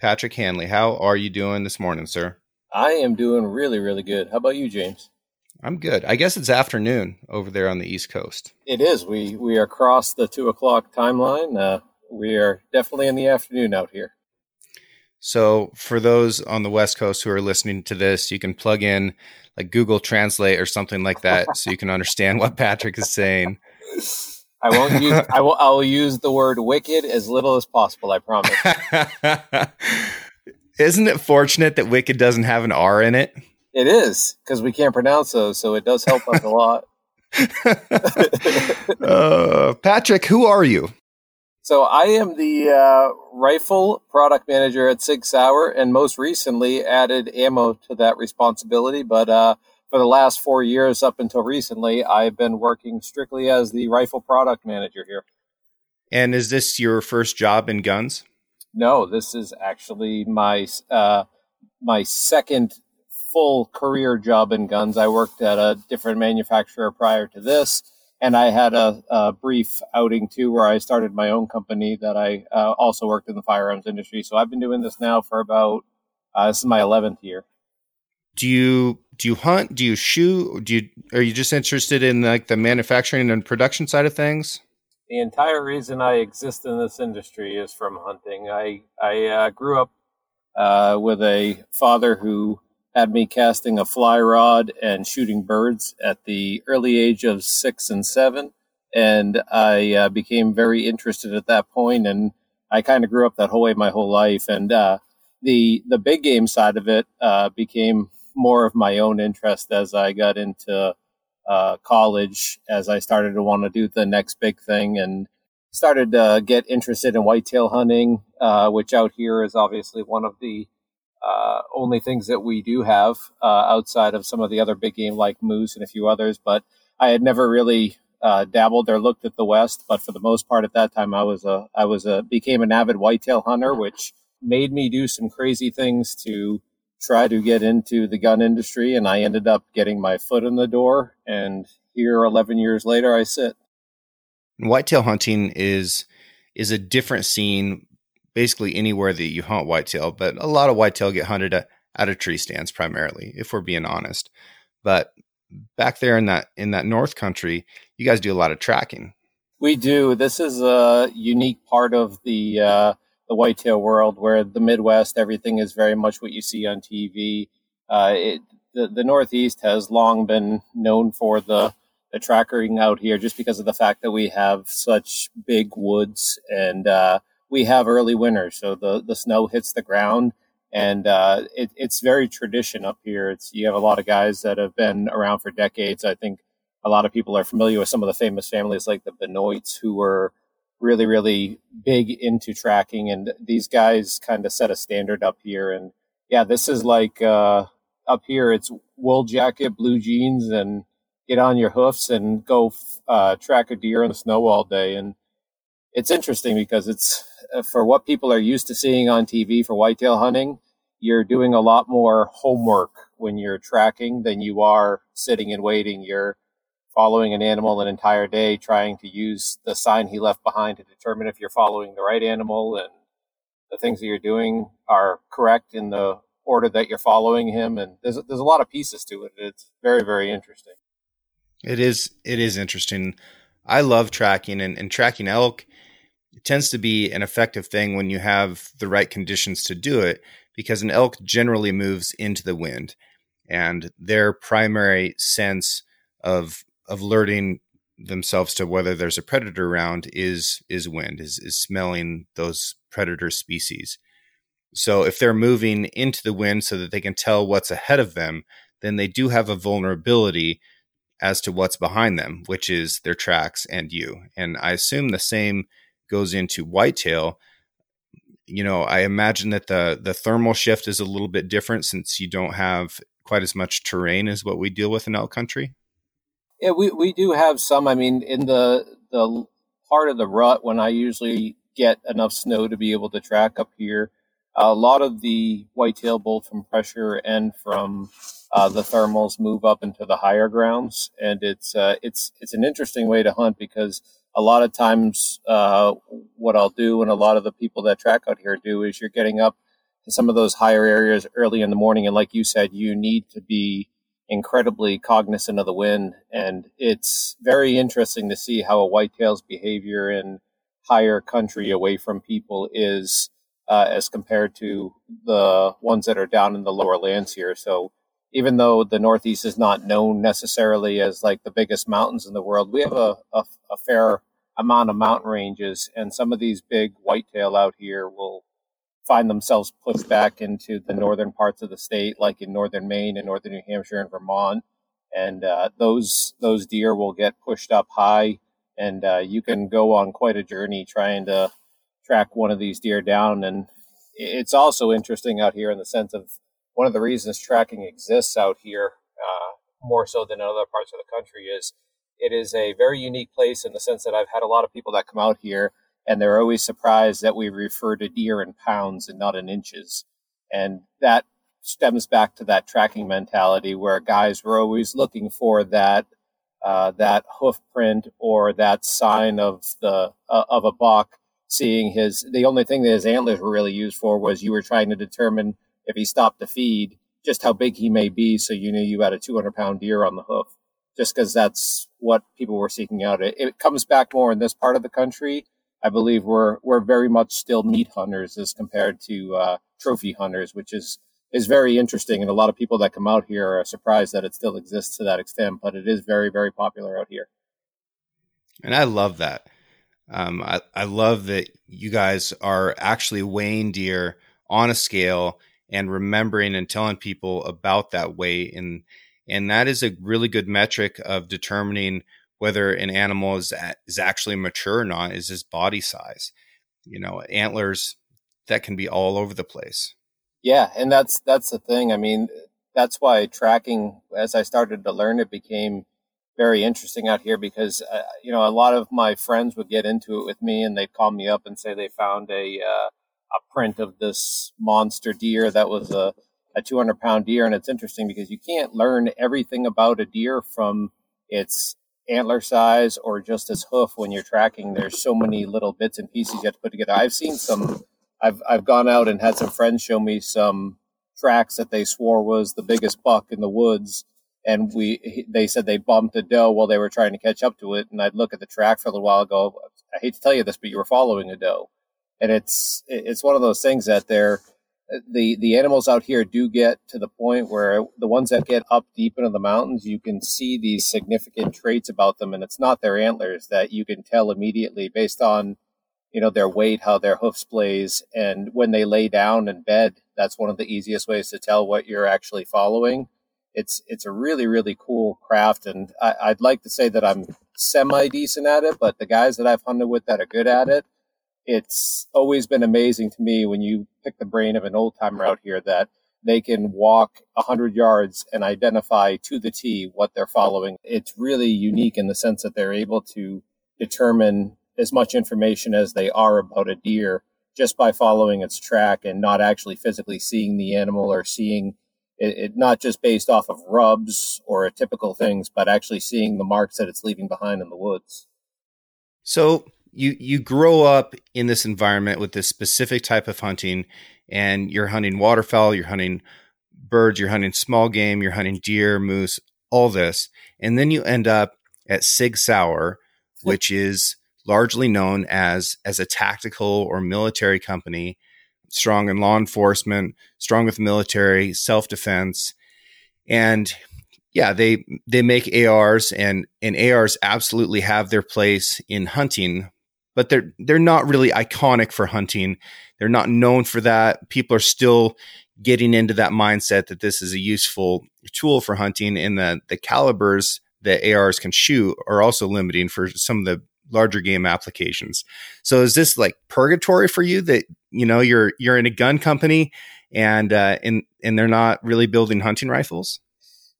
Patrick Hanley. How are you doing this morning, sir? I am doing really, really good. How about you, James? I'm good. I guess it's afternoon over there on the East Coast. It is. We we are across the two o'clock timeline. Uh, we are definitely in the afternoon out here. So, for those on the West Coast who are listening to this, you can plug in like Google Translate or something like that, so you can understand what Patrick is saying. I won't use. I will. I will use the word "wicked" as little as possible. I promise. Isn't it fortunate that "wicked" doesn't have an R in it? It is because we can't pronounce those, so it does help us a lot. uh, Patrick, who are you? So I am the uh, rifle product manager at Sig Sauer, and most recently added ammo to that responsibility. But uh, for the last four years, up until recently, I've been working strictly as the rifle product manager here. And is this your first job in guns? No, this is actually my uh, my second full career job in guns. I worked at a different manufacturer prior to this and I had a, a, brief outing too where I started my own company that I uh, also worked in the firearms industry. So I've been doing this now for about uh, this is my eleventh year. Do you do you hunt? Do you shoot? Do you are you just interested in like the manufacturing and production side of things? The entire reason I exist in this industry is from hunting. I I uh, grew up uh, with a father who had me casting a fly rod and shooting birds at the early age of six and seven. And I uh, became very interested at that point, and I kind of grew up that whole way my whole life. And uh, the the big game side of it uh, became more of my own interest as I got into uh, college, as I started to want to do the next big thing, and started to get interested in whitetail hunting, uh, which out here is obviously one of the uh, only things that we do have uh, outside of some of the other big game like moose and a few others. But I had never really uh, dabbled or looked at the West. But for the most part, at that time, I was a I was a became an avid whitetail hunter, which made me do some crazy things to try to get into the gun industry. And I ended up getting my foot in the door. And here, 11 years later, I sit. Whitetail hunting is is a different scene basically anywhere that you hunt whitetail, but a lot of whitetail get hunted at, out of tree stands primarily, if we're being honest. But back there in that in that north country, you guys do a lot of tracking. We do. This is a unique part of the uh, the whitetail world, where the Midwest, everything is very much what you see on TV. Uh, it, the the Northeast has long been known for the the tracking out here, just because of the fact that we have such big woods and uh, we have early winters, so the the snow hits the ground, and uh, it, it's very tradition up here. It's you have a lot of guys that have been around for decades. I think a lot of people are familiar with some of the famous families like the Benoits, who were really really big into tracking, and these guys kind of set a standard up here. And yeah, this is like uh, up here. It's wool jacket, blue jeans, and get on your hoofs and go uh, track a deer in the snow all day. And it's interesting because it's uh, for what people are used to seeing on TV for whitetail hunting, you're doing a lot more homework when you're tracking than you are sitting and waiting. You're following an animal an entire day, trying to use the sign he left behind to determine if you're following the right animal and the things that you're doing are correct in the order that you're following him. And there's there's a lot of pieces to it. It's very very interesting. It is it is interesting. I love tracking and, and tracking elk it tends to be an effective thing when you have the right conditions to do it because an elk generally moves into the wind and their primary sense of of alerting themselves to whether there's a predator around is is wind is is smelling those predator species. So if they're moving into the wind so that they can tell what's ahead of them then they do have a vulnerability as to what's behind them which is their tracks and you. And i assume the same goes into whitetail, you know, I imagine that the the thermal shift is a little bit different since you don't have quite as much terrain as what we deal with in elk country. Yeah, we, we do have some. I mean, in the the part of the rut when I usually get enough snow to be able to track up here, a lot of the whitetail, both from pressure and from uh, the thermals, move up into the higher grounds, and it's uh, it's it's an interesting way to hunt because a lot of times uh, what I'll do and a lot of the people that track out here do is you're getting up to some of those higher areas early in the morning. And like you said, you need to be incredibly cognizant of the wind. And it's very interesting to see how a whitetail's behavior in higher country away from people is uh, as compared to the ones that are down in the lower lands here. So even though the Northeast is not known necessarily as like the biggest mountains in the world, we have a, a, a fair amount of mountain ranges, and some of these big whitetail out here will find themselves pushed back into the northern parts of the state, like in northern Maine and northern New Hampshire and Vermont. And uh, those those deer will get pushed up high, and uh, you can go on quite a journey trying to track one of these deer down. And it's also interesting out here in the sense of one of the reasons tracking exists out here uh, more so than in other parts of the country is it is a very unique place in the sense that I've had a lot of people that come out here and they're always surprised that we refer to deer in pounds and not in inches. And that stems back to that tracking mentality where guys were always looking for that uh, that hoof print or that sign of the uh, of a buck seeing his the only thing that his antlers were really used for was you were trying to determine if he stopped to feed just how big he may be so you knew you had a 200 pound deer on the hoof just because that's what people were seeking out it, it comes back more in this part of the country I believe we're we're very much still meat hunters as compared to uh, trophy hunters, which is is very interesting. And a lot of people that come out here are surprised that it still exists to that extent, but it is very very popular out here. And I love that. Um, I I love that you guys are actually weighing deer on a scale and remembering and telling people about that weight and and that is a really good metric of determining whether an animal is is actually mature or not is his body size. You know, antlers that can be all over the place. Yeah, and that's that's the thing. I mean, that's why tracking as I started to learn it became very interesting out here because uh, you know a lot of my friends would get into it with me and they'd call me up and say they found a uh, a print of this monster deer that was a a 200 pound deer and it's interesting because you can't learn everything about a deer from its antler size or just as hoof when you're tracking. There's so many little bits and pieces you have to put together. I've seen some. I've I've gone out and had some friends show me some tracks that they swore was the biggest buck in the woods, and we they said they bumped a doe while they were trying to catch up to it. And I'd look at the track for a little while, go, I hate to tell you this, but you were following a doe, and it's it's one of those things that they're the the animals out here do get to the point where the ones that get up deep into the mountains, you can see these significant traits about them, and it's not their antlers that you can tell immediately based on you know their weight, how their hoofs blaze, and when they lay down in bed. That's one of the easiest ways to tell what you're actually following. It's it's a really really cool craft, and I, I'd like to say that I'm semi decent at it, but the guys that I've hunted with that are good at it it's always been amazing to me when you pick the brain of an old timer out here that they can walk 100 yards and identify to the T what they're following. It's really unique in the sense that they're able to determine as much information as they are about a deer just by following its track and not actually physically seeing the animal or seeing it, it, not just based off of rubs or typical things, but actually seeing the marks that it's leaving behind in the woods. So you you grow up in this environment with this specific type of hunting and you're hunting waterfowl you're hunting birds you're hunting small game you're hunting deer moose all this. And then you end up at sig sauer which is largely known as as a tactical or military company strong in law enforcement strong with military self-defense. And yeah they they make ars and and ars absolutely have their place in hunting but they're they're not really iconic for hunting. They're not known for that. People are still getting into that mindset that this is a useful tool for hunting and that the calibers that ARs can shoot are also limiting for some of the larger game applications. So is this like purgatory for you that you know you're you're in a gun company and uh, and and they're not really building hunting rifles?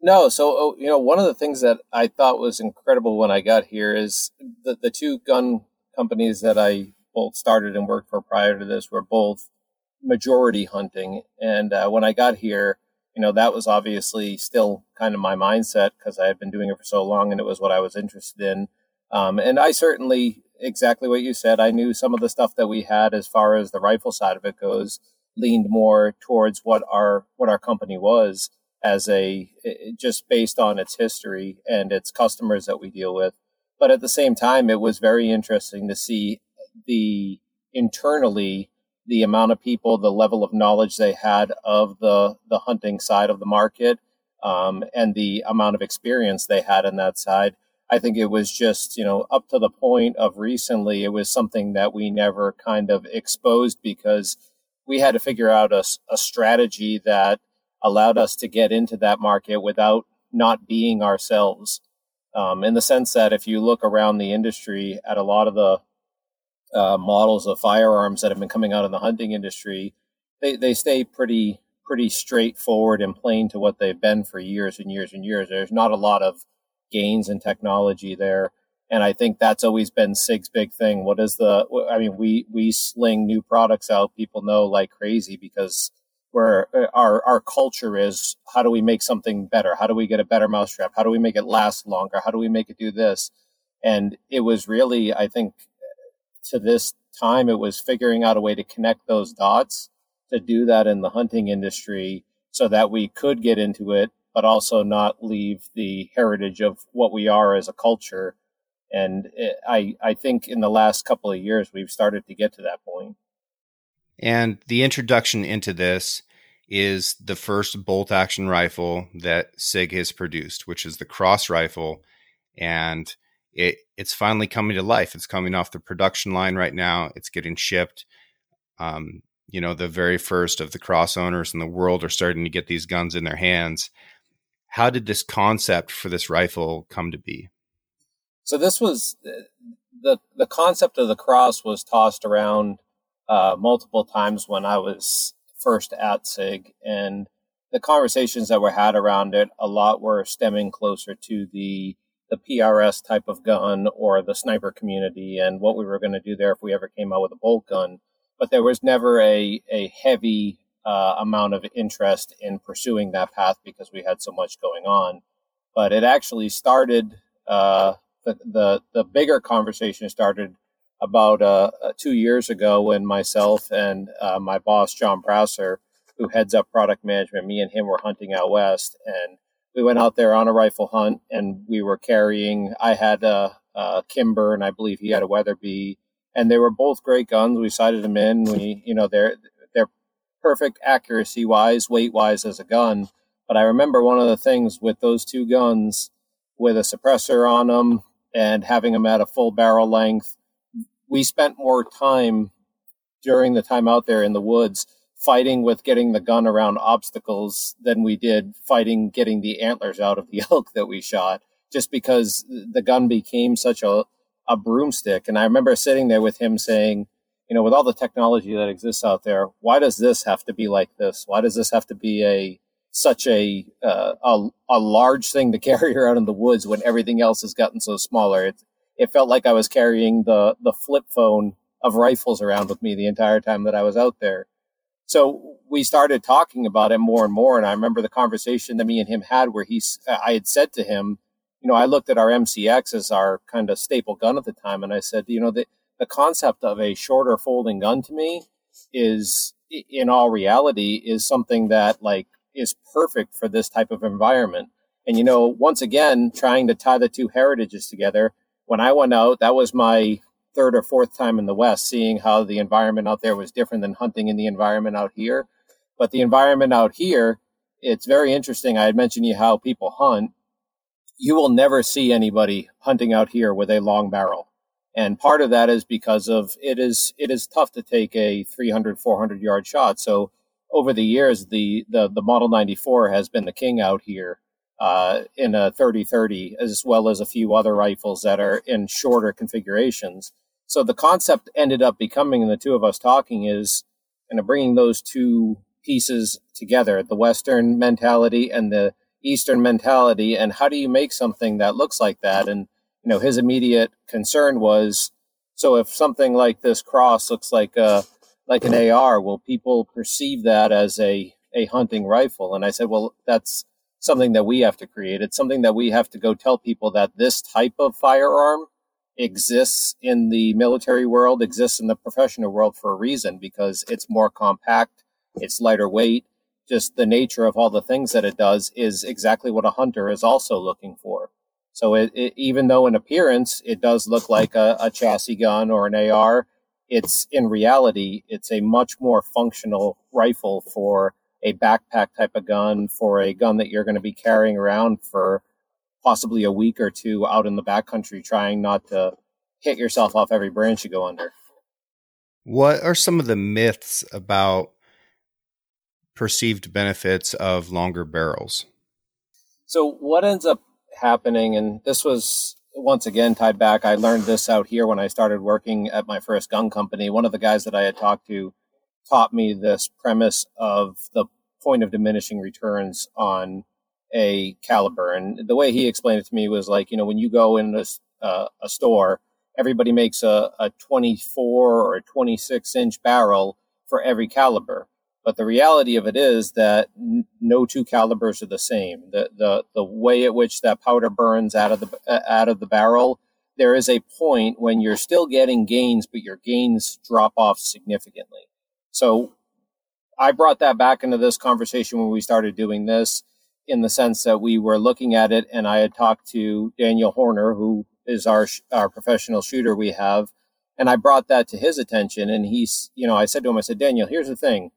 No, so oh, you know one of the things that I thought was incredible when I got here is the the two gun companies that I both started and worked for prior to this were both majority hunting. And uh, when I got here, you know, that was obviously still kind of my mindset because I had been doing it for so long and it was what I was interested in. Um, and I certainly, exactly what you said, I knew some of the stuff that we had as far as the rifle side of it goes. leaned more towards what our what our company was as a just based on its history and its customers that we deal with. But at the same time, it was very interesting to see the internally the amount of people, the level of knowledge they had of the the hunting side of the market, um, and the amount of experience they had in that side. I think it was just you know up to the point of recently, it was something that we never kind of exposed because we had to figure out a, a strategy that allowed us to get into that market without not being ourselves. Um, in the sense that if you look around the industry at a lot of the uh, models of firearms that have been coming out in the hunting industry, they, they stay pretty pretty straightforward and plain to what they've been for years and years and years. There's not a lot of gains in technology there. And I think that's always been SIG's big thing. What is the, I mean, we, we sling new products out. People know like crazy because where uh, our our culture is how do we make something better? How do we get a better mousetrap? How do we make it last longer? How do we make it do this? And it was really i think to this time it was figuring out a way to connect those dots to do that in the hunting industry so that we could get into it but also not leave the heritage of what we are as a culture. And it, i i think in the last couple of years we've started to get to that point. And the introduction into this is the first bolt action rifle that SIG has produced, which is the Cross rifle. And it, it's finally coming to life. It's coming off the production line right now. It's getting shipped. Um, you know, the very first of the cross owners in the world are starting to get these guns in their hands. How did this concept for this rifle come to be? So this was the the concept of the cross was tossed around uh, multiple times when I was first at SIG, and the conversations that were had around it a lot were stemming closer to the the PRS type of gun or the sniper community and what we were going to do there if we ever came out with a bolt gun. But there was never a a heavy uh, amount of interest in pursuing that path because we had so much going on. But it actually started. Uh, the, the the bigger conversation started about uh, uh, two years ago when myself and uh, my boss John Brasser, who heads up product management, me and him were hunting out west, and we went out there on a rifle hunt, and we were carrying. I had a, a Kimber, and I believe he had a Weatherby, and they were both great guns. We sighted them in. We, you know, they're they're perfect accuracy wise, weight wise as a gun. But I remember one of the things with those two guns, with a suppressor on them and having them at a full barrel length we spent more time during the time out there in the woods fighting with getting the gun around obstacles than we did fighting getting the antlers out of the elk that we shot just because the gun became such a, a broomstick. And i remember sitting there with him saying you know with all the technology that exists out there why does this have to be like this? Why does this have to be a such a uh, a, a large thing to carry around in the woods when everything else has gotten so smaller? It's it felt like I was carrying the the flip phone of rifles around with me the entire time that I was out there. So we started talking about it more and more. And I remember the conversation that me and him had where he's, uh, I had said to him, you know, I looked at our MCX as our kind of staple gun at the time. And I said, you know, the, the concept of a shorter folding gun to me is in all reality is something that like is perfect for this type of environment. And, you know, once again, trying to tie the two heritages together, when I went out, that was my third or fourth time in the West, seeing how the environment out there was different than hunting in the environment out here. But the environment out here, it's very interesting. I had mentioned you how people hunt. You will never see anybody hunting out here with a long barrel. And part of that is because of it is it is tough to take a 300 400 yard shot. So over the years the the the Model 94 has been the king out here uh, in a 30-30, as well as a few other rifles that are in shorter configurations. So the concept ended up becoming, the two of us talking is, kind of bringing those two pieces together, the Western mentality and the Eastern mentality, and how do you make something that looks like that? And you know, his immediate concern was, so if something like this cross looks like a like an AR, will people perceive that as a a hunting rifle? And I said, well, that's something that we have to create. It's something that we have to go tell people that this type of firearm exists in the military world, exists in the professional world for a reason because it's more compact, It's lighter weight. Just the nature of all the things that it does is exactly what a hunter is also looking for. So it, it, even though in appearance it does look like a, a chassis gun or an AR, it's in reality it's a much more functional rifle for a backpack type of gun for a gun that you're going to be carrying around for possibly a week or two out in the backcountry trying not to hit yourself off every branch you go under. What are some of the myths about perceived benefits of longer barrels? So, what ends up happening, and this was once again tied back, I learned this out here when I started working at my first gun company. One of the guys that I had talked to taught me this premise of the point of diminishing returns on a caliber. And the way he explained it to me was like, you know, when you go in a, uh, a store, everybody makes a, a 24 or a 26 inch barrel for every caliber. But the reality of it is that n- no two calibers are the same. The, the, the way at which that powder burns out of the, uh, out of the barrel, there is a point when you're still getting gains, but your gains drop off significantly. So I brought that back into this conversation when we started doing this in the sense that we were looking at it and I had talked to Daniel Horner, who is our, our professional shooter we have. And I brought that to his attention and he's, you know, I said to him, I said, Daniel, here's the thing.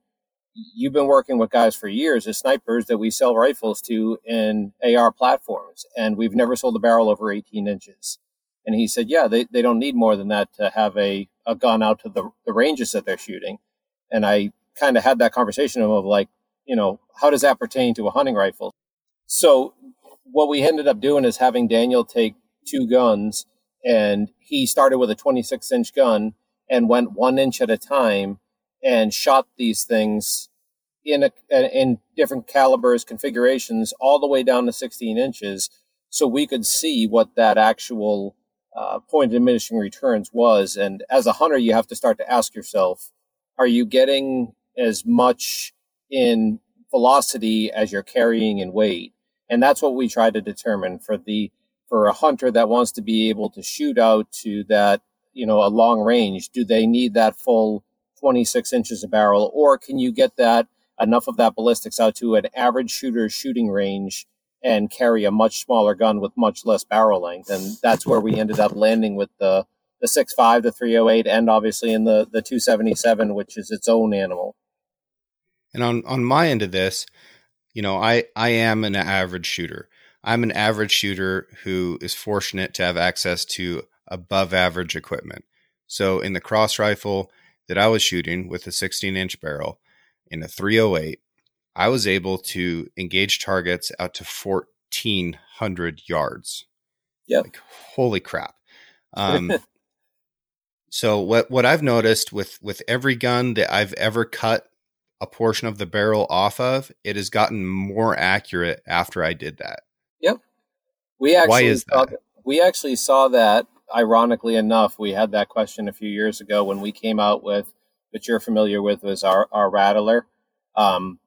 You've been working with guys for years as snipers that we sell rifles to in AR platforms and we've never sold a barrel over 18 inches. And he said, yeah, they, they don't need more than that to have a, a gun out to the, the ranges that they're shooting and I kind of had that conversation of like, you know, how does that pertain to a hunting rifle? So what we ended up doing is having Daniel take two guns and he started with a 26 inch gun and went one inch at a time and shot these things in a, in different calibers configurations all the way down to 16 inches so we could see what that actual uh, point of diminishing returns was and as a hunter you have to start to ask yourself are you getting as much in velocity as you're carrying in weight? And that's what we try to determine for the for a hunter that wants to be able to shoot out to that, you know, a long range. Do they need that full 26 inches of barrel, or can you get that enough of that ballistics out to an average shooter's shooting range and carry a much smaller gun with much less barrel length? And that's where we ended up landing with the the six five, the 308, and obviously in the, the 277, which is its own animal. And on, on my end of this, you know, I, I am an average shooter. I'm an average shooter who is fortunate to have access to above average equipment. So in the cross rifle that I was shooting with a 16 inch barrel in a 308, I was able to engage targets out to 1400 yards. Yeah. Like, holy crap. Um, So what what I've noticed with with every gun that I've ever cut a portion of the barrel off of, it has gotten more accurate after I did that. Yep. We actually Why is that? we actually saw that ironically enough, we had that question a few years ago when we came out with which you're familiar with was our, our rattler. Um,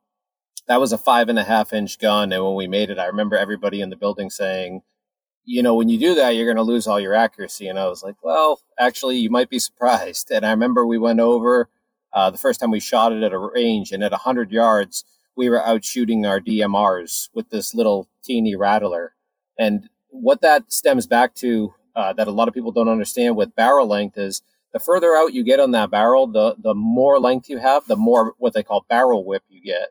that was a five and a half inch gun. And when we made it, I remember everybody in the building saying, you know, when you do that, you're going to lose all your accuracy. And I was like, well, actually, you might be surprised. And I remember we went over uh, the first time we shot it at a range, and at 100 yards, we were out shooting our DMRs with this little teeny rattler. And what that stems back to uh, that a lot of people don't understand with barrel length is the further out you get on that barrel, the, the more length you have, the more what they call barrel whip you get.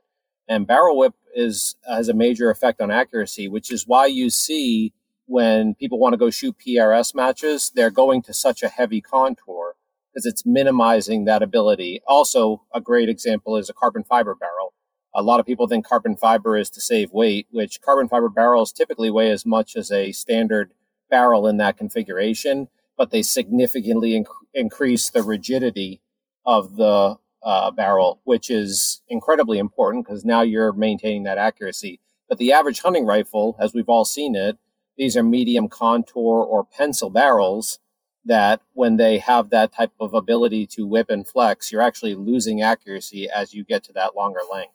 And barrel whip is has a major effect on accuracy, which is why you see when people want to go shoot PRS matches, they're going to such a heavy contour because it's minimizing that ability. Also, a great example is a carbon fiber barrel. A lot of people think carbon fiber is to save weight, which carbon fiber barrels typically weigh as much as a standard barrel in that configuration, but they significantly inc- increase the rigidity of the uh, barrel, which is incredibly important because now you're maintaining that accuracy. But the average hunting rifle, as we've all seen it, these are medium contour or pencil barrels that when they have that type of ability to whip and flex, you're actually losing accuracy as you get to that longer length.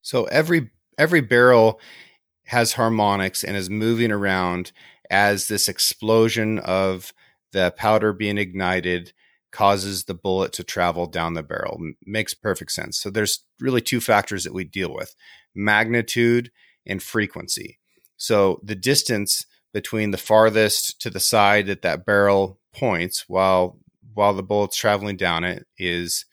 So every every barrel has harmonics and is moving around as this explosion of the powder being ignited causes the bullet to travel down the barrel. makes perfect sense. So there's really two factors that we deal with magnitude and frequency. So the distance between the farthest to the side that that barrel points while while the bullet's traveling down it is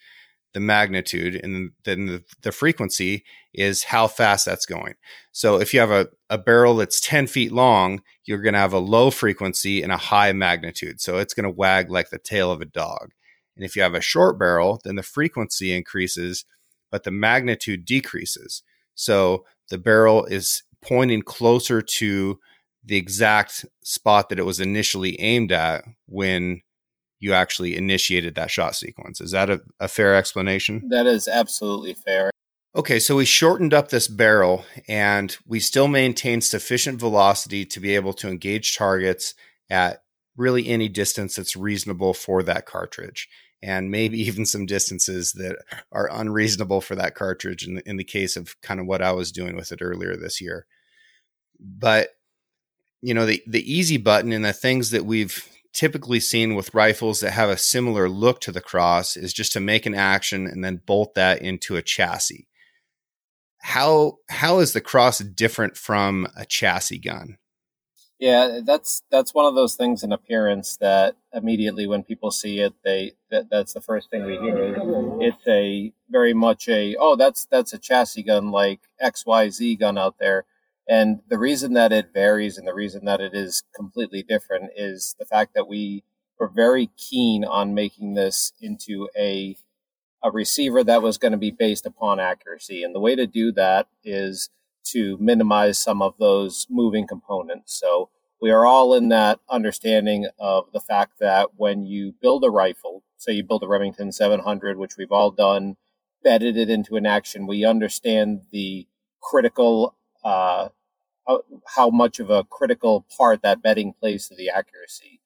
the magnitude and then the, the frequency is how fast that's going. So if you have a, a barrel that's 10 feet long, you're going to have a low frequency and a high magnitude. So it's going to wag like the tail of a dog. And if you have a short barrel, then the frequency increases, but the magnitude decreases. So the barrel is pointing closer to the exact spot that it was initially aimed at when you actually initiated that shot sequence. Is that a, a fair explanation? That is absolutely fair. Okay, so we shortened up this barrel and we still maintain sufficient velocity to be able to engage targets at really any distance that's reasonable for that cartridge and maybe even some distances that are unreasonable for that cartridge in the, in the case of kind of what I was doing with it earlier this year. But you know, the the easy button and the things that we've typically seen with rifles that have a similar look to the cross is just to make an action and then bolt that into a chassis. How how is the cross different from a chassis gun? Yeah, that's that's one of those things in appearance that immediately when people see it, they that, that's the first thing we hear. It's a very much a oh that's that's a chassis gun like X Y Z gun out there. And the reason that it varies and the reason that it is completely different is the fact that we were very keen on making this into a a receiver that was going to be based upon accuracy. And the way to do that is to minimize some of those moving components. So we are all in that understanding of the fact that when you build a rifle, say you build a Remington 700, which we've all done, bedded it into an action, we understand the critical uh, how much of a critical part that bedding plays to the accuracy.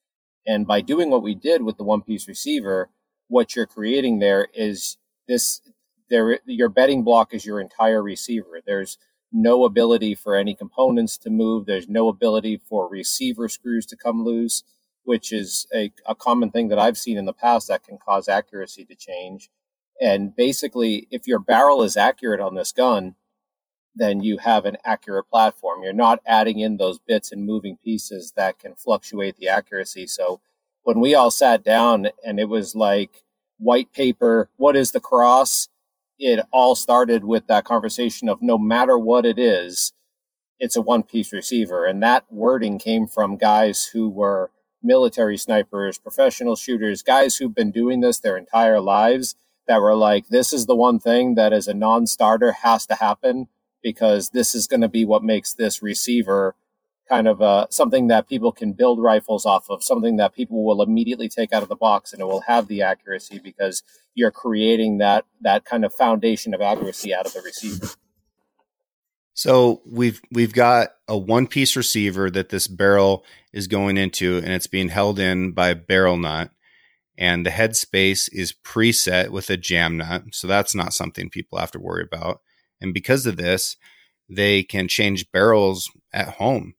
And by doing what we did with the one piece receiver, what you're creating there is this there your bedding block is your entire receiver. There's no ability for any components to move. There's no ability for receiver screws to come loose, which is a, a common thing that I've seen in the past that can cause accuracy to change. And basically, if your barrel is accurate on this gun, then you have an accurate platform. You're not adding in those bits and moving pieces that can fluctuate the accuracy. So when we all sat down and it was like white paper, what is the cross? It all started with that conversation of no matter what it is, it's a one piece receiver. And that wording came from guys who were military snipers, professional shooters, guys who've been doing this their entire lives that were like, this is the one thing that as a non starter has to happen because this is going to be what makes this receiver kind of uh, something that people can build rifles off of, something that people will immediately take out of the box, and it will have the accuracy because you're creating that that kind of foundation of accuracy out of the receiver. So we've we've got a one piece receiver that this barrel is going into, and it's being held in by a barrel nut, and the headspace is preset with a jam nut, so that's not something people have to worry about. And because of this, they can change barrels at home.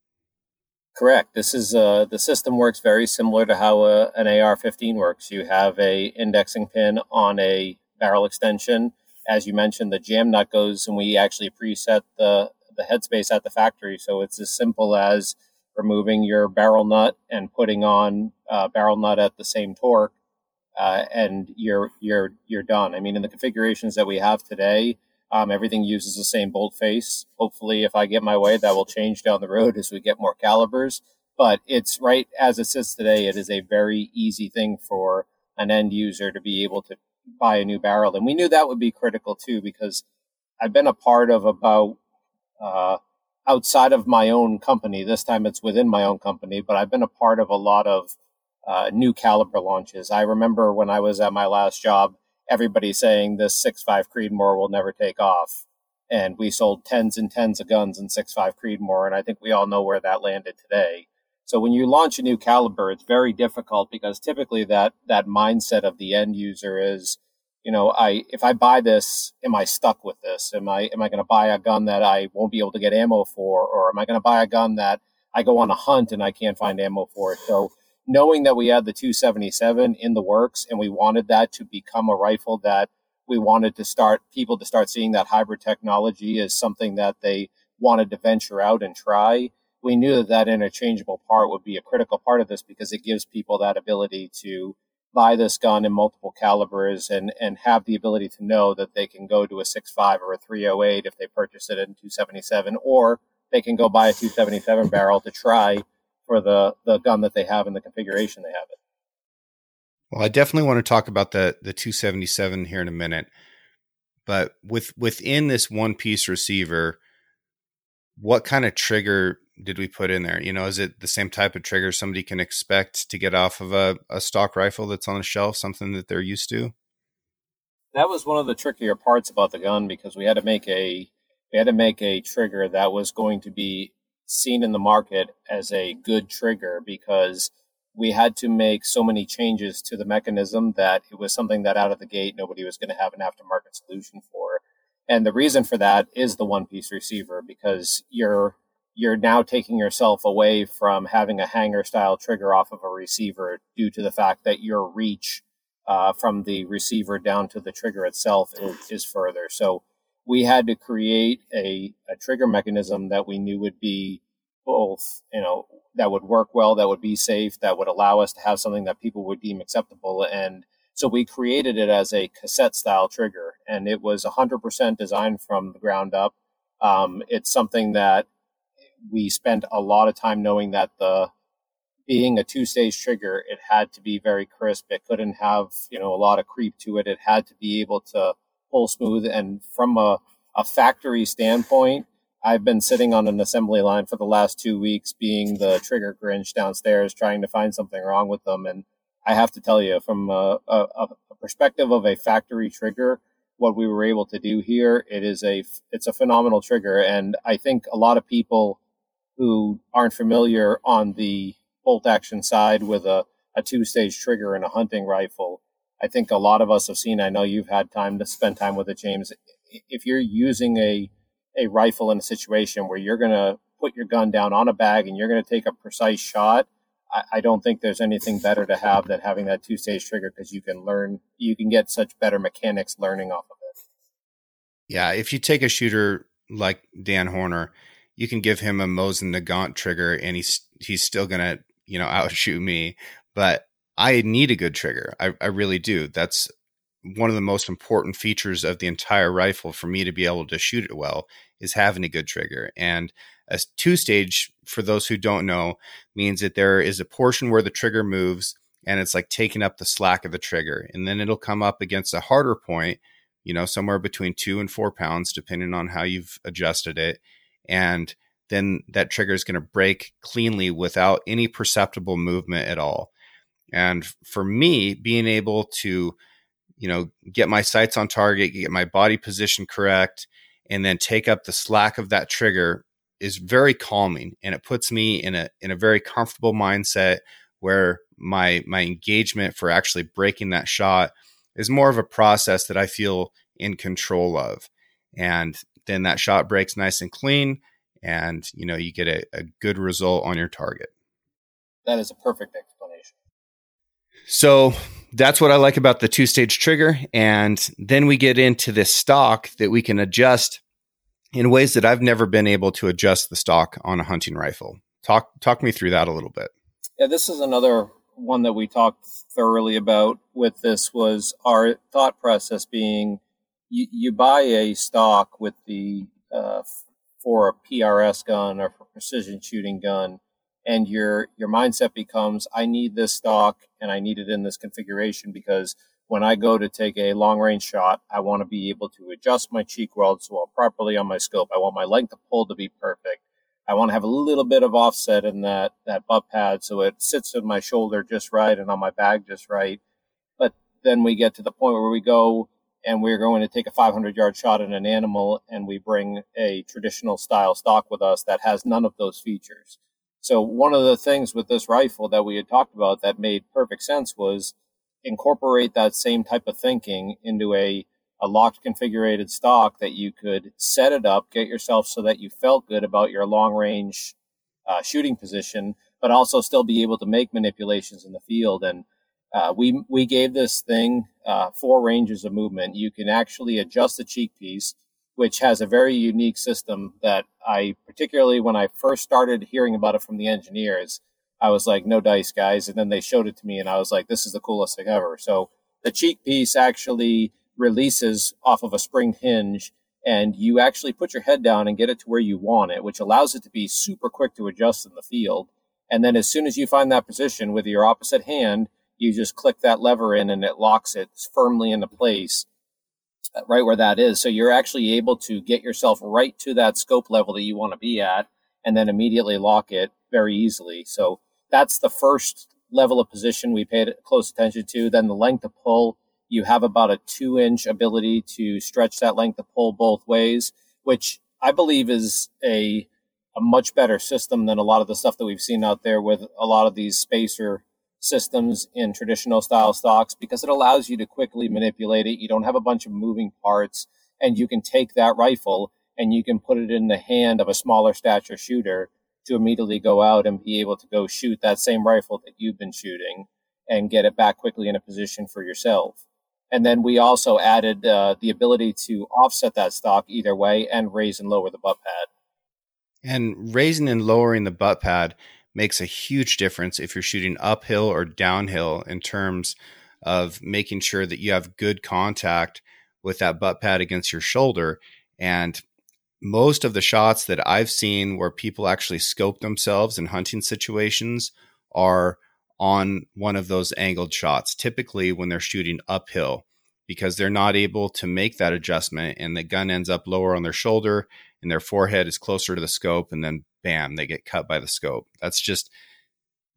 Correct. This is uh, the system works very similar to how uh, an AR-15 works. You have a indexing pin on a barrel extension. As you mentioned, the jam nut goes, and we actually preset the the headspace at the factory. So it's as simple as removing your barrel nut and putting on uh, barrel nut at the same torque, uh, and you're you're you're done. I mean, in the configurations that we have today, um, everything uses the same bolt face. Hopefully, if I get my way, that will change down the road as we get more calibers. But it's right as it sits today. It is a very easy thing for an end user to be able to buy a new barrel, and we knew that would be critical too because I've been a part of about uh, outside of my own company. This time it's within my own company, but I've been a part of a lot of uh, new caliber launches. I remember when I was at my last job, everybody saying this six five Creedmoor will never take off. And we sold tens and tens of guns in six five Creedmoor, and I think we all know where that landed today. So when you launch a new caliber, it's very difficult because typically that that mindset of the end user is, you know, I if I buy this, am I stuck with this? Am I am I going to buy a gun that I won't be able to get ammo for, or am I going to buy a gun that I go on a hunt and I can't find ammo for? it? So knowing that we had the 277 in the works and we wanted that to become a rifle that we wanted to start people to start seeing that hybrid technology as something that they wanted to venture out and try. We knew that that interchangeable part would be a critical part of this because it gives people that ability to buy this gun in multiple calibers and, and have the ability to know that they can go to a 6.5 or a 308 if they purchase it in 277, or they can go buy a 277 barrel to try for the, the gun that they have and the configuration they have it. Well, I definitely want to talk about the the 277 here in a minute. But with within this one piece receiver, what kind of trigger did we put in there? You know, is it the same type of trigger somebody can expect to get off of a, a stock rifle that's on a shelf, something that they're used to? That was one of the trickier parts about the gun because we had to make a we had to make a trigger that was going to be seen in the market as a good trigger because we had to make so many changes to the mechanism that it was something that out of the gate nobody was going to have an aftermarket solution for. And the reason for that is the one piece receiver because you're you're now taking yourself away from having a hanger style trigger off of a receiver due to the fact that your reach uh, from the receiver down to the trigger itself is, is, further. So we had to create a, a trigger mechanism that we knew would be both, you know, that would work well, that would be safe, that would allow us to have something that people would deem acceptable. And so we created it as a cassette style trigger, and it was 100% designed from the ground up. Um, it's something that we spent a lot of time knowing that the being a two stage trigger, it had to be very crisp. It couldn't have, you know, a lot of creep to it. It had to be able to pull smooth. And from a, a factory standpoint, I've been sitting on an assembly line for the last two weeks, being the trigger Grinch downstairs, trying to find something wrong with them. And I have to tell you, from a, a, a perspective of a factory trigger, what we were able to do here, it is a it's a phenomenal trigger. And I think a lot of people who aren't familiar on the bolt action side with a, a two stage trigger and a hunting rifle, I think a lot of us have seen. I know you've had time to spend time with it, James. If you're using a a rifle in a situation where you're going to put your gun down on a bag and you're going to take a precise shot, I, I don't think there's anything better to have than having that two stage trigger because you can learn, you can get such better mechanics learning off of it. Yeah, if you take a shooter like Dan Horner you can give him a Mosin Nagant trigger and he's he's still gonna you know outshoot me. But I need a good trigger. I, I really do. That's one of the most important features of the entire rifle for me to be able to shoot it well is having a good trigger. And a two stage, for those who don't know, means that there is a portion where the trigger moves and it's like taking up the slack of the trigger. And then it'll come up against a harder point, you know, somewhere between two and four pounds, depending on how you've adjusted it and then that trigger is going to break cleanly without any perceptible movement at all. And for me, being able to, you know, get my sights on target, get my body position correct, and then take up the slack of that trigger is very calming. And it puts me in a in a very comfortable mindset where my my engagement for actually breaking that shot is more of a process that I feel in control of. And then that shot breaks nice and clean and you know you get a, a good result on your target. That is a perfect so that's what i like about the two stage trigger. And then we get into this stock that we can adjust in ways that i've never been able to adjust the stock on a hunting rifle. Talk talk me through that a little bit. Yeah this is another one that we talked thoroughly about with this was our thought process being you, you buy a stock with the uh, for a PRS gun or for precision shooting gun, and your your mindset becomes I need this stock and I need it in this configuration because when I go to take a long range shot, I want to be able to adjust my cheek weld so properly on my scope. I want my length of pull to be perfect. I want to have a little bit of offset in that that butt pad so it sits in my shoulder just right and on my bag just right. But then we get to the point where we go and we're going to take a 500 yard shot at an animal and we bring a traditional style stock with us that has none of those features. So one of the things with this rifle that we had talked about that made perfect sense was incorporate that same type of thinking into a, a locked configured stock that you could set it up, get yourself so that you felt good about your long range uh, shooting position, but also still be able to make manipulations in the field. And uh, we we gave this thing uh, four ranges of movement. You can actually adjust the cheek piece, which has a very unique system that I particularly when I first started hearing about it from the engineers, I was like, no dice, guys. And then they showed it to me, and I was like, this is the coolest thing ever. So the cheek piece actually releases off of a spring hinge and you actually put your head down and get it to where you want it, which allows it to be super quick to adjust in the field. And then as soon as you find that position with your opposite hand, you just click that lever in and it locks it firmly into place Uh, right where that is. So you're actually able to get yourself right to that scope level that you want to be at and then immediately lock it very easily. So that's the first level of position we paid close attention to. Then the length of pull, you have about a two inch ability to stretch that length of pull both ways, which I believe is a, a much better system than a lot of the stuff that we've seen out there with a lot of these spacer systems in traditional style stocks because it allows you to quickly manipulate it. You don't have a bunch of moving parts and you can take that rifle and you can put it in the hand of a smaller stature shooter to immediately go out and be able to go shoot that same rifle that you've been shooting and get it back quickly in a position for yourself. And then we also added uh, the ability to offset that stock either way and raise and lower the butt pad. And raising and lowering the butt pad makes a huge difference if you're shooting uphill or downhill in terms of making sure that you have good contact with that butt pad against your shoulder. And most of the shots that I've seen where people actually scope themselves in hunting situations are on one of those angled shots, typically when they're shooting uphill, because they're not able to make that adjustment and the gun ends up lower on their shoulder and their forehead is closer to the scope and then bam, they get cut by the scope. That's just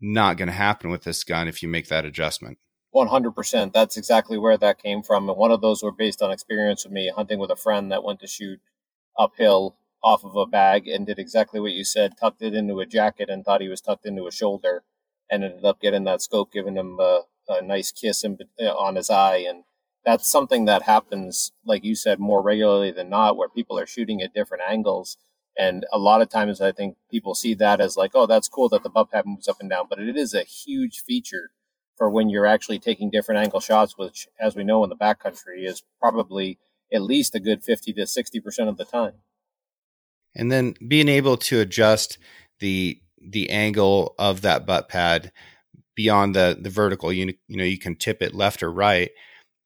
not going to happen with this gun if you make that adjustment. 100%. That's exactly where that came from. And one of those were based on experience with me hunting with a friend that went to shoot uphill off of a bag and did exactly what you said, tucked it into a jacket and thought he was tucked into a shoulder and ended up getting that scope, giving him a, a nice kiss in, uh, on his eye. And that's something that happens, like you said, more regularly than not, where people are shooting at different angles and a lot of times I think people see that as like, oh, that's cool that the butt pad moves up and down, but it is a huge feature for when you're actually taking different angle shots, which, as we know in the backcountry, is probably at least a good 50 to 60% of the time. And then being able to adjust the the angle of that butt pad beyond the the vertical, you, you know, you can tip it left or right.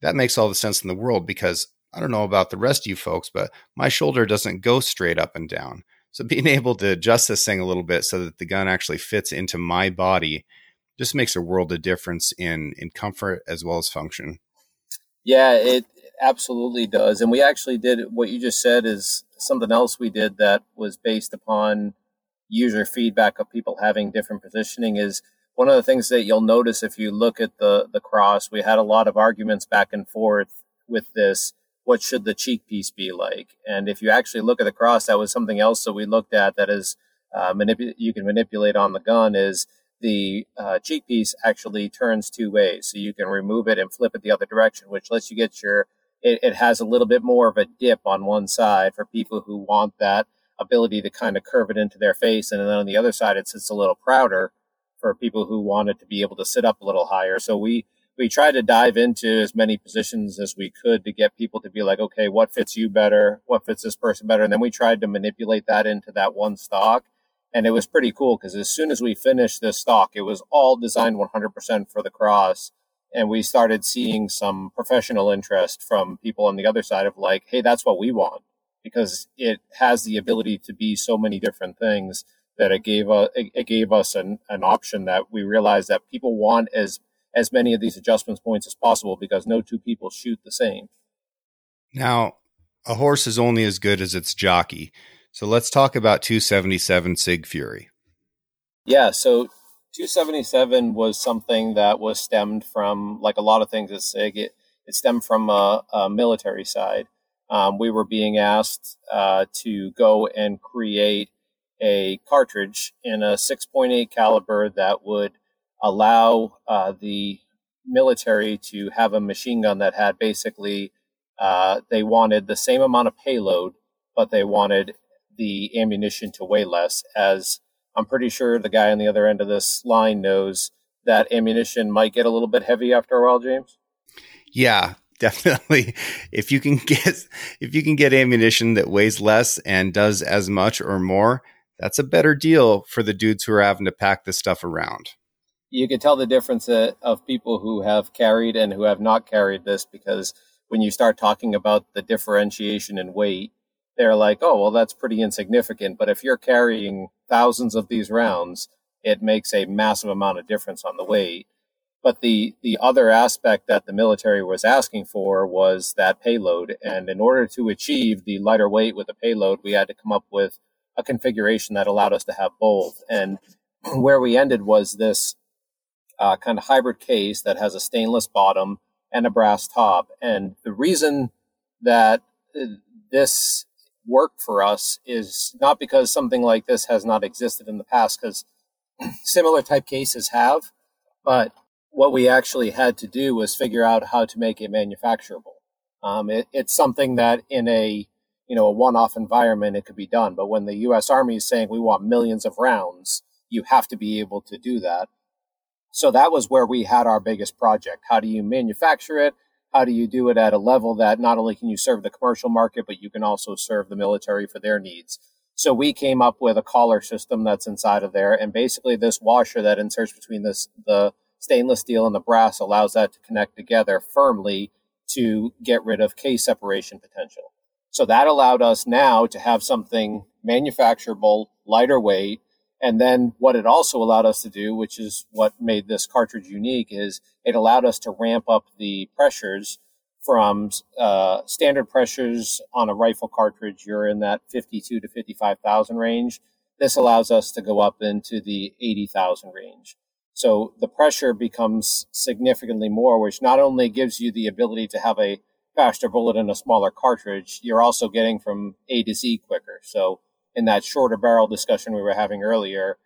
That makes all the sense in the world because I don't know about the rest of you folks, but my shoulder doesn't go straight up and down. So being able to adjust this thing a little bit so that the gun actually fits into my body just makes a world of difference in in comfort as well as function. Yeah, it absolutely does. And we actually did what you just said is something else we did that was based upon user feedback of people having different positioning is one of the things that you'll notice if you look at the the cross we had a lot of arguments back and forth with this what should the cheek piece be like? And if you actually look at the cross, that was something else that we looked at that is uh, manip- you can manipulate on the gun is the uh, cheek piece actually turns two ways. So you can remove it and flip it the other direction, which lets you get your, it, it has a little bit more of a dip on one side for people who want that ability to kind of curve it into their face. And then on the other side, it sits a little prouder for people who wanted to be able to sit up a little higher. So we, we tried to dive into as many positions as we could to get people to be like, okay, what fits you better? What fits this person better? And then we tried to manipulate that into that one stock. And it was pretty cool because as soon as we finished this stock, it was all designed 100% for the cross. And we started seeing some professional interest from people on the other side of like, hey, that's what we want because it has the ability to be so many different things that it gave, a, it gave us an, an option that we realized that people want as as many of these adjustments points as possible because no two people shoot the same. Now, a horse is only as good as its jockey. So let's talk about 277 Sig Fury. Yeah, so 277 was something that was stemmed from, like a lot of things at Sig, it, it stemmed from a, a military side. Um, we were being asked uh, to go and create a cartridge in a 6.8 caliber that would allow uh, the military to have a machine gun that had basically uh, they wanted the same amount of payload, but they wanted the ammunition to weigh less as I'm pretty sure the guy on the other end of this line knows that ammunition might get a little bit heavy after a while, James. Yeah, definitely. If you can get if you can get ammunition that weighs less and does as much or more, that's a better deal for the dudes who are having to pack this stuff around. You can tell the difference uh, of people who have carried and who have not carried this because when you start talking about the differentiation in weight, they're like, oh, well, that's pretty insignificant. But if you're carrying thousands of these rounds, it makes a massive amount of difference on the weight. But the, the other aspect that the military was asking for was that payload. And in order to achieve the lighter weight with the payload, we had to come up with a configuration that allowed us to have both. And where we ended was this uh, kind of hybrid case that has a stainless bottom and a brass top. And the reason that uh, this worked for us is not because something like this has not existed in the past, because similar type cases have, but what we actually had to do was figure out how to make it manufacturable. Um, it, it's something that in a you know a one-off environment it could be done, but when the U.S. Army is saying we want millions of rounds, you have to be able to do that. So that was where we had our biggest project. How do you manufacture it? How do you do it at a level that not only can you serve the commercial market, but you can also serve the military for their needs? So we came up with a collar system that's inside of there, and basically this washer that inserts between this the stainless steel and the brass allows that to connect together firmly to get rid of case separation potential. So that allowed us now to have something manufacturable, lighter weight, and then what it also allowed us to do, which is what made this cartridge unique, is it allowed us to ramp up the pressures from uh, standard pressures on a rifle cartridge. You're in that 52 to 55,000 range. This allows us to go up into the 80,000 range. So the pressure becomes significantly more, which not only gives you the ability to have a faster bullet in a smaller cartridge, you're also getting from A to Z quicker. So in that shorter barrel discussion we were having earlier,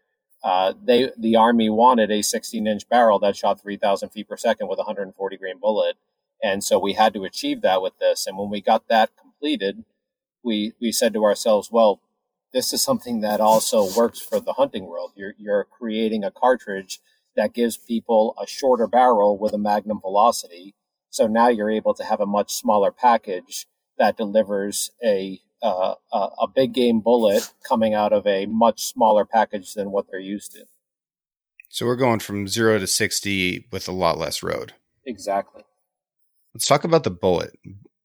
uh, they the army wanted a 16 inch barrel that shot 3,000 feet per second with a 140 grain bullet, and so we had to achieve that with this. And when we got that completed, we we said to ourselves, well, this is something that also works for the hunting world. You're you're creating a cartridge that gives people a shorter barrel with a magnum velocity. So now you're able to have a much smaller package that delivers a uh, a, big game bullet coming out of a much smaller package than what they're used to. So we're going from zero to 60 with a lot less road. Exactly. Let's talk about the bullet.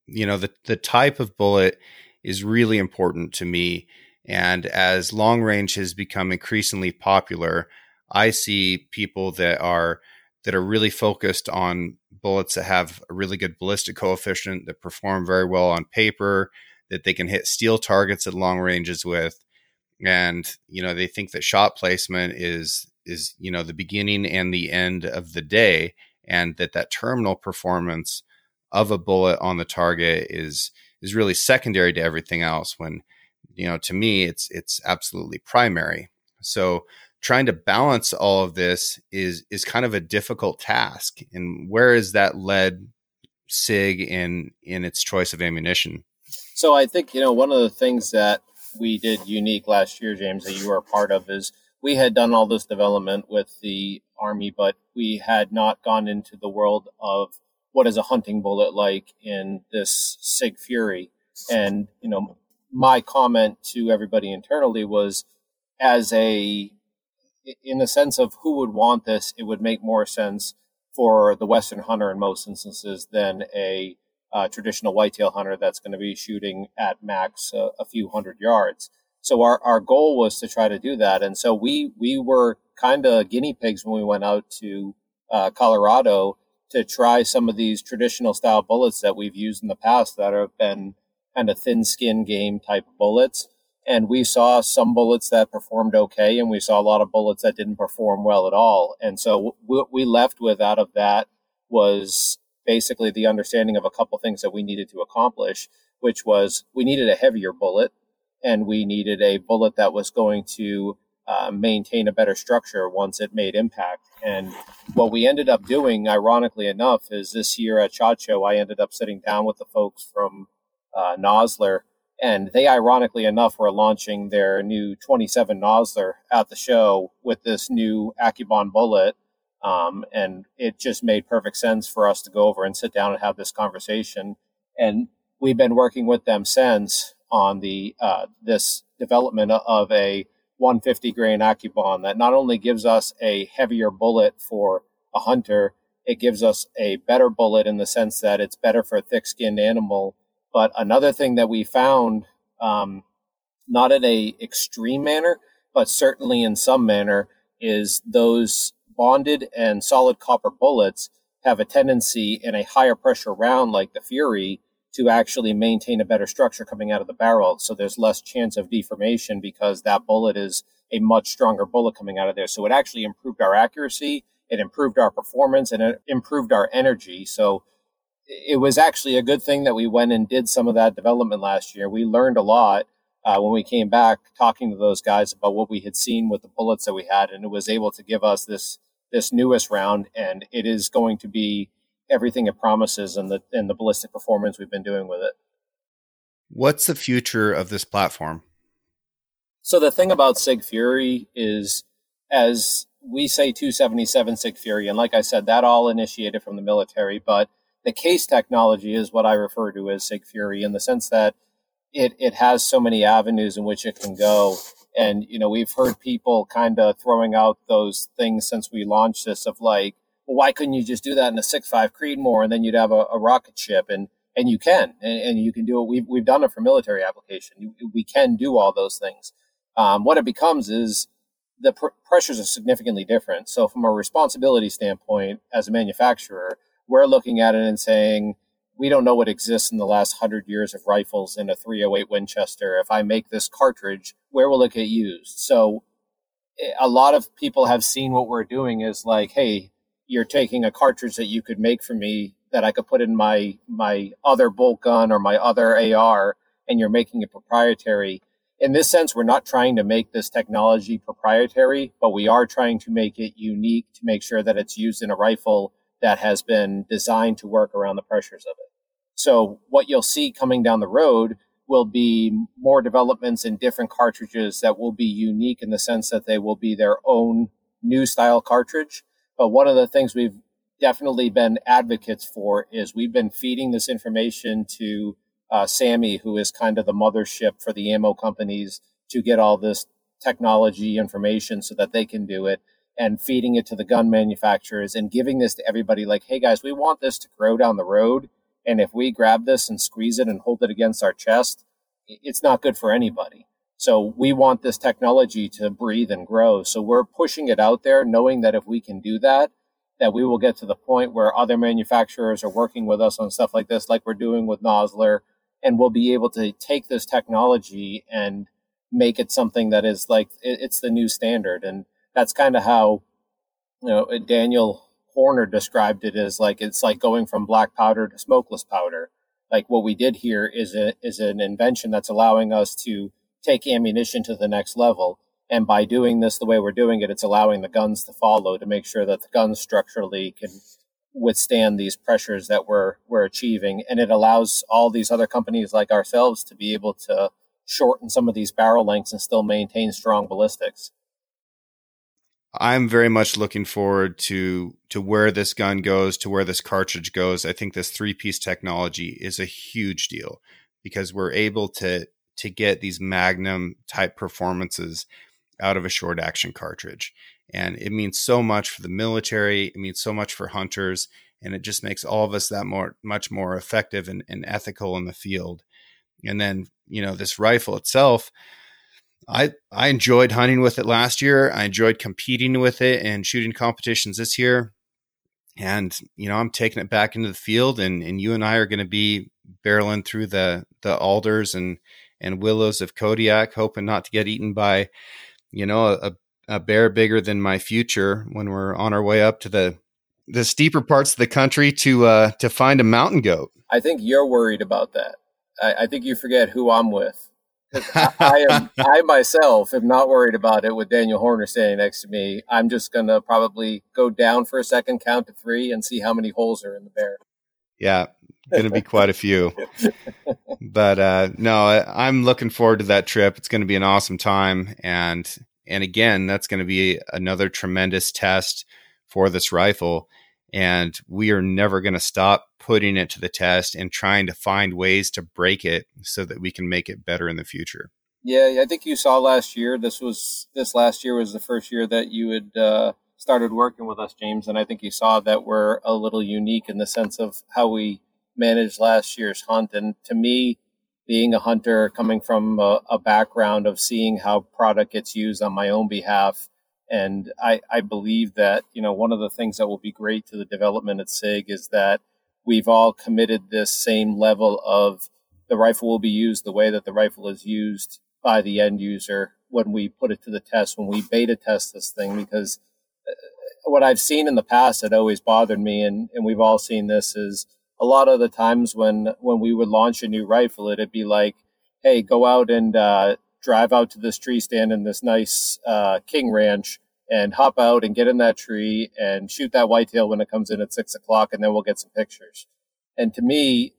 You know, the, the type of bullet is really important to me. And as long range has become increasingly popular, I see people that are that are really focused on bullets that have a really good ballistic coefficient that perform very well on paper, that they can hit steel targets at long ranges with. And you know they think that shot placement is is you know the beginning and the end of the day and that that terminal performance of a bullet on the target is is really secondary to everything else when you know to me it's it's absolutely primary. So trying to balance all of this is is kind of a difficult task and where has that led sig in in its choice of ammunition so I think, you know, one of the things that we did unique last year, James, that you were a part of is we had done all this development with the Army, but we had not gone into the world of what is a hunting bullet like in this SIG Fury. And, you know, my comment to everybody internally was as a, in the sense of who would want this, it would make more sense for the Western hunter in most instances than a uh, traditional whitetail hunter that's going to be shooting at max a, a few hundred yards. So our, our goal was to try to do that. And so we, we were kind of guinea pigs when we went out to uh, Colorado to try some of these traditional style bullets that we've used in the past that have been kind of thin skin game type bullets. And we saw some bullets that performed okay, and we saw a lot of bullets that didn't perform well at all. And so what we left with out of that was basically the understanding of a couple things that we needed to accomplish, which was we needed a heavier bullet and we needed a bullet that was going to uh, maintain a better structure once it made impact. And what we ended up doing, ironically enough, is this year at SHOT Show, I ended up sitting down with the folks from uh, Nosler And they, ironically enough, were launching their new 27 Nosler at the show with this new AccuBond bullet. Um, and it just made perfect sense for us to go over and sit down and have this conversation. And we've been working with them since on the uh, this development of a 150 grain AccuBond that not only gives us a heavier bullet for a hunter, it gives us a better bullet in the sense that it's better for a thick skinned animal. But another thing that we found, um, not in a extreme manner, but certainly in some manner, is those bonded and solid copper bullets have a tendency in a higher pressure round like the Fury to actually maintain a better structure coming out of the barrel. So there's less chance of deformation because that bullet is a much stronger bullet coming out of there. So it actually improved our accuracy, it improved our performance, and it improved our energy. So it was actually a good thing that we went and did some of that development last year. We learned a lot uh, when we came back talking to those guys about what we had seen with the bullets that we had, and it was able to give us this this newest round, and it is going to be everything it promises and the and the ballistic performance we've been doing with it. What's the future of this platform? So the thing about Sig Fury is, as we say, 277 Sig Fury, and like I said, that all initiated from the military, but the case technology is what I refer to as Sig Fury in the sense that it it has so many avenues in which it can go. And you know, we've heard people kind of throwing out those things since we launched this of like, well, why couldn't you just do that in a six five Creedmoor and then you'd have a, a rocket ship and and you can and, and, you can do it. We've we've done it for military application. We can do all those things. Um, what it becomes is the pr- pressures are significantly different. So from a responsibility standpoint, as a manufacturer, we're looking at it and saying we don't know what exists in the last hundred years of rifles in a 308 Winchester. If I make this cartridge, where will it get used? So eh, a lot of people have seen what we're doing is like, hey, you're taking a cartridge that you could make for me that I could put in my my other bolt gun or my other AR, and you're making it proprietary. In this sense, we're not trying to make this technology proprietary, but we are trying to make it unique to make sure that it's used in a rifle that has been designed to work around the pressures of it. So what you'll see coming down the road will be more developments in different cartridges that will be unique in the sense that they will be their own new style cartridge but one of the things we've definitely been advocates for is we've been feeding this information to uh, SAAMI, who is kind of the mothership for the ammo companies to get all this technology information so that they can do it and feeding it to the gun manufacturers and giving this to everybody like, hey guys, we want this to grow down the road. And if we grab this and squeeze it and hold it against our chest, it's not good for anybody. So we want this technology to breathe and grow. So we're pushing it out there, knowing that if we can do that, that we will get to the point where other manufacturers are working with us on stuff like this, like we're doing with Nosler, and we'll be able to take this technology and make it something that is like it's the new standard. And that's kind of how you know uh, Daniel Horner described it as like it's like going from black powder to smokeless powder. Like what we did here is a is an invention that's allowing us to take ammunition to the next level. And by doing this the way we're doing it, it's allowing the guns to follow to make sure that the guns structurally can withstand these pressures that we're we're achieving. And it allows all these other companies like ourselves to be able to shorten some of these barrel lengths and still maintain strong ballistics. I'm very much looking forward to to where this gun goes, to where this cartridge goes. I think this three piece technology is a huge deal because we're able to to get these magnum type performances out of a short action cartridge. And it means so much for the military, it means so much for hunters, and it just makes all of us that more much more effective and, and ethical in the field. And then, you know, this rifle itself, I I enjoyed hunting with it last year. I enjoyed competing with it and shooting competitions this year. And, you know, I'm taking it back into the field and, and you and I are going to be barreling through the the alders and and willows of Kodiak, hoping not to get eaten by, you know, a, a bear bigger than my future when we're on our way up to the the steeper parts of the country to uh, to find a mountain goat. I think you're worried about that. I, I think you forget who I'm with. I, I, am I myself am not worried about it with Daniel Horner standing next to me. I'm just gonna probably go down for a second, count to three, and see how many holes are in the bear. Yeah, going to be quite a few. But uh, no, I, I'm looking forward to that trip. It's going to be an awesome time, and and again, that's going to be another tremendous test for this rifle. And we are never going to stop putting it to the test and trying to find ways to break it so that we can make it better in the future. Yeah, I think you saw last year. This was this last year was the first year that you had uh, started working with us, James, and I think you saw that we're a little unique in the sense of how we managed last year's hunt. And to me, being a hunter, coming from a, a background of seeing how product gets used on my own behalf, and I, I believe that you know one of the things that will be great to the development at SIG is that we've all committed this same level of the rifle will be used the way that the rifle is used by the end user when we put it to the test, when we beta test this thing, because uh, what I've seen in the past that always bothered me, and, and we've all seen this, is a lot of the times when when we would launch a new rifle, it'd be like, "Hey, go out and uh, drive out to this tree stand in this nice uh, King Ranch and hop out and get in that tree and shoot that whitetail when it comes in at six o'clock, and then we'll get some pictures." And to me,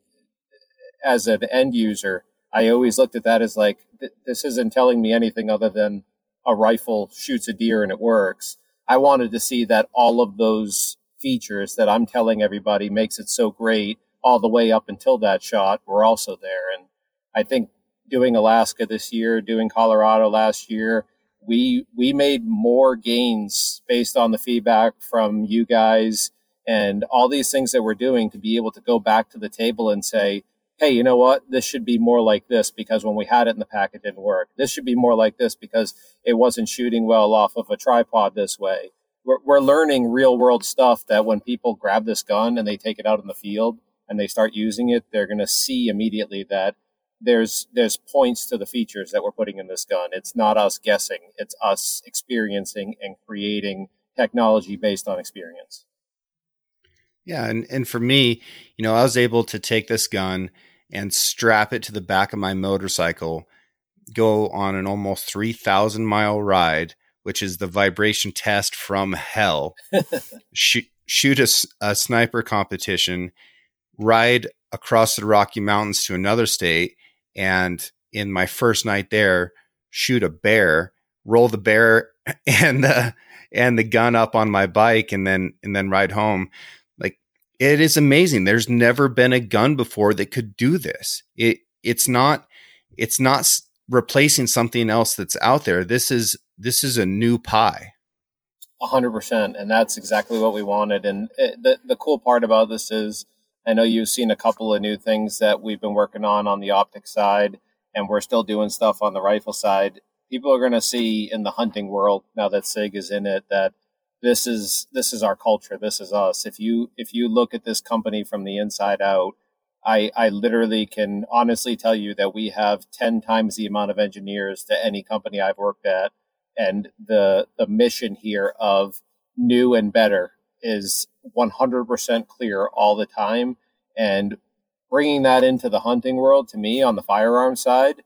as an end user, I always looked at that as like, this isn't telling me anything other than a rifle shoots a deer and it works. I wanted to see that all of those features that I'm telling everybody makes it so great all the way up until that shot were also there. And I think doing Alaska this year, doing Colorado last year, we we made more gains based on the feedback from you guys and all these things that we're doing to be able to go back to the table and say, hey, you know what? This should be more like this because when we had it in the pack, it didn't work. This should be more like this because it wasn't shooting well off of a tripod this way. We're, we're learning real world stuff that when people grab this gun and they take it out in the field and they start using it, they're going to see immediately that there's there's points to the features that we're putting in this gun. It's not us guessing; it's us experiencing and creating technology based on experience. Yeah, and and for me, you know, I was able to take this gun and strap it to the back of my motorcycle, go on an almost 3,000 mile ride, which is the vibration test from hell, shoot, shoot a, a sniper competition, ride across the Rocky Mountains to another state, and in my first night there, shoot a bear, roll the bear and the and the gun up on my bike, and then and then ride home Like it is amazing. There's never been a gun before that could do this. It it's not it's not replacing something else that's out there. This is this is a new pie. A hundred percent, and that's exactly what we wanted. And it, the the cool part about this is, I know you've seen a couple of new things that we've been working on on the optic side, and we're still doing stuff on the rifle side. People are going to see in the hunting world now that Sig is in it that this is this is our culture this is us if you if you look at this company from the inside out i i literally can honestly tell you that we have 10 times the amount of engineers to any company i've worked at and the the mission here of new and better is 100% clear all the time. And bringing that into the hunting world to me on the firearm side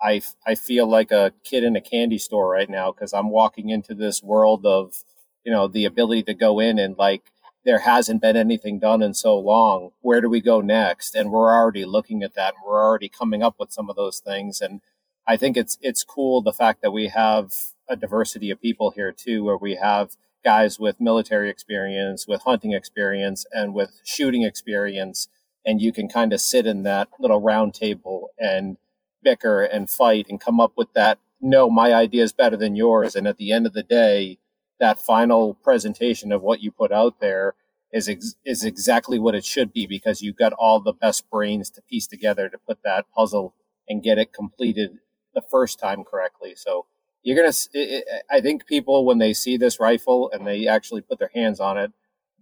I, I feel like a kid in a candy store right now because I'm walking into this world of you know the ability to go in and like there hasn't been anything done in so long. Where do we go next? And we're already looking at that and we're already coming up with some of those things. And i think it's it's cool the fact that we have a diversity of people here too where we have guys with military experience with hunting experience and with shooting experience and you can kind of sit in that little round table and bicker and fight and come up with that no my idea is better than yours and at the end of the day that final presentation of what you put out there is ex- is exactly what it should be because you've got all the best brains to piece together to put that puzzle and get it completed the first time correctly. So you're gonna. It, I think people when they see this rifle and they actually put their hands on it,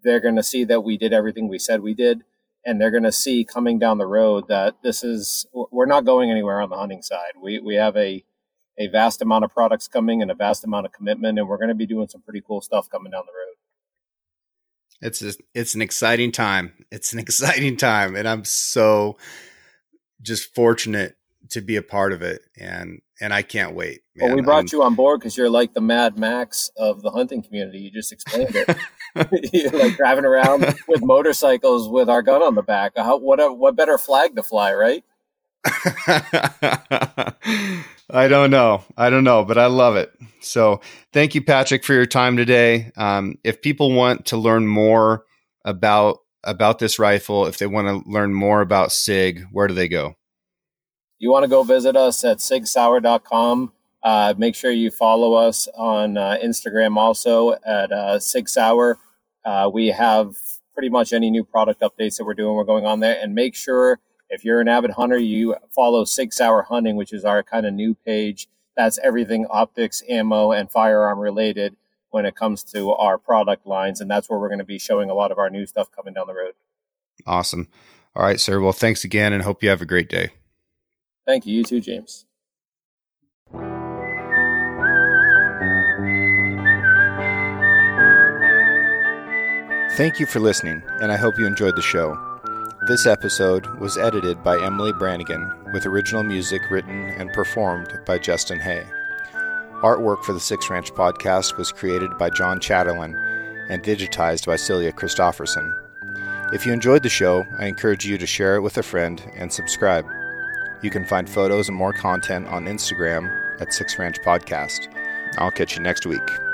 they're gonna see that we did everything we said we did, and they're gonna see coming down the road that this is we're not going anywhere on the hunting side. We we have a a vast amount of products coming and a vast amount of commitment, and we're going to be doing some pretty cool stuff coming down the road. It's a, it's an exciting time. It's an exciting time, and I'm so just fortunate to be a part of it, and and I can't wait. Man. Well, we brought I'm, you on board because you're like the Mad Max of the hunting community. You just explained it. you're like driving around with motorcycles with our gun on the back. How, what a, what better flag to fly, right? I don't know. I don't know, but I love it. So thank you, Patrick, for your time today. Um, if people want to learn more about about this rifle, if they want to learn more about SIG, where do they go? You want to go visit us at sigsauer.com. Uh, make sure you follow us on uh, Instagram also at uh. Uh, we have pretty much any new product updates that we're doing, we're going on there. And make sure if you're an avid hunter, you follow Sig Sauer Hunting, which is our kind of new page. That's everything optics, ammo, and firearm related when it comes to our product lines. And that's where we're going to be showing a lot of our new stuff coming down the road. Awesome. All right, sir. Well, thanks again and hope you have a great day. Thank you. You too, James. Thank you for listening, and I hope you enjoyed the show. This episode was edited by Emily Brannigan, with original music written and performed by Justin Hay. Artwork for the Six Ranch podcast was created by John Chatterlin and digitized by Celia Christofferson. If you enjoyed the show, I encourage you to share it with a friend and subscribe. You can find photos and more content on Instagram at Six Ranch Podcast. I'll catch you next week.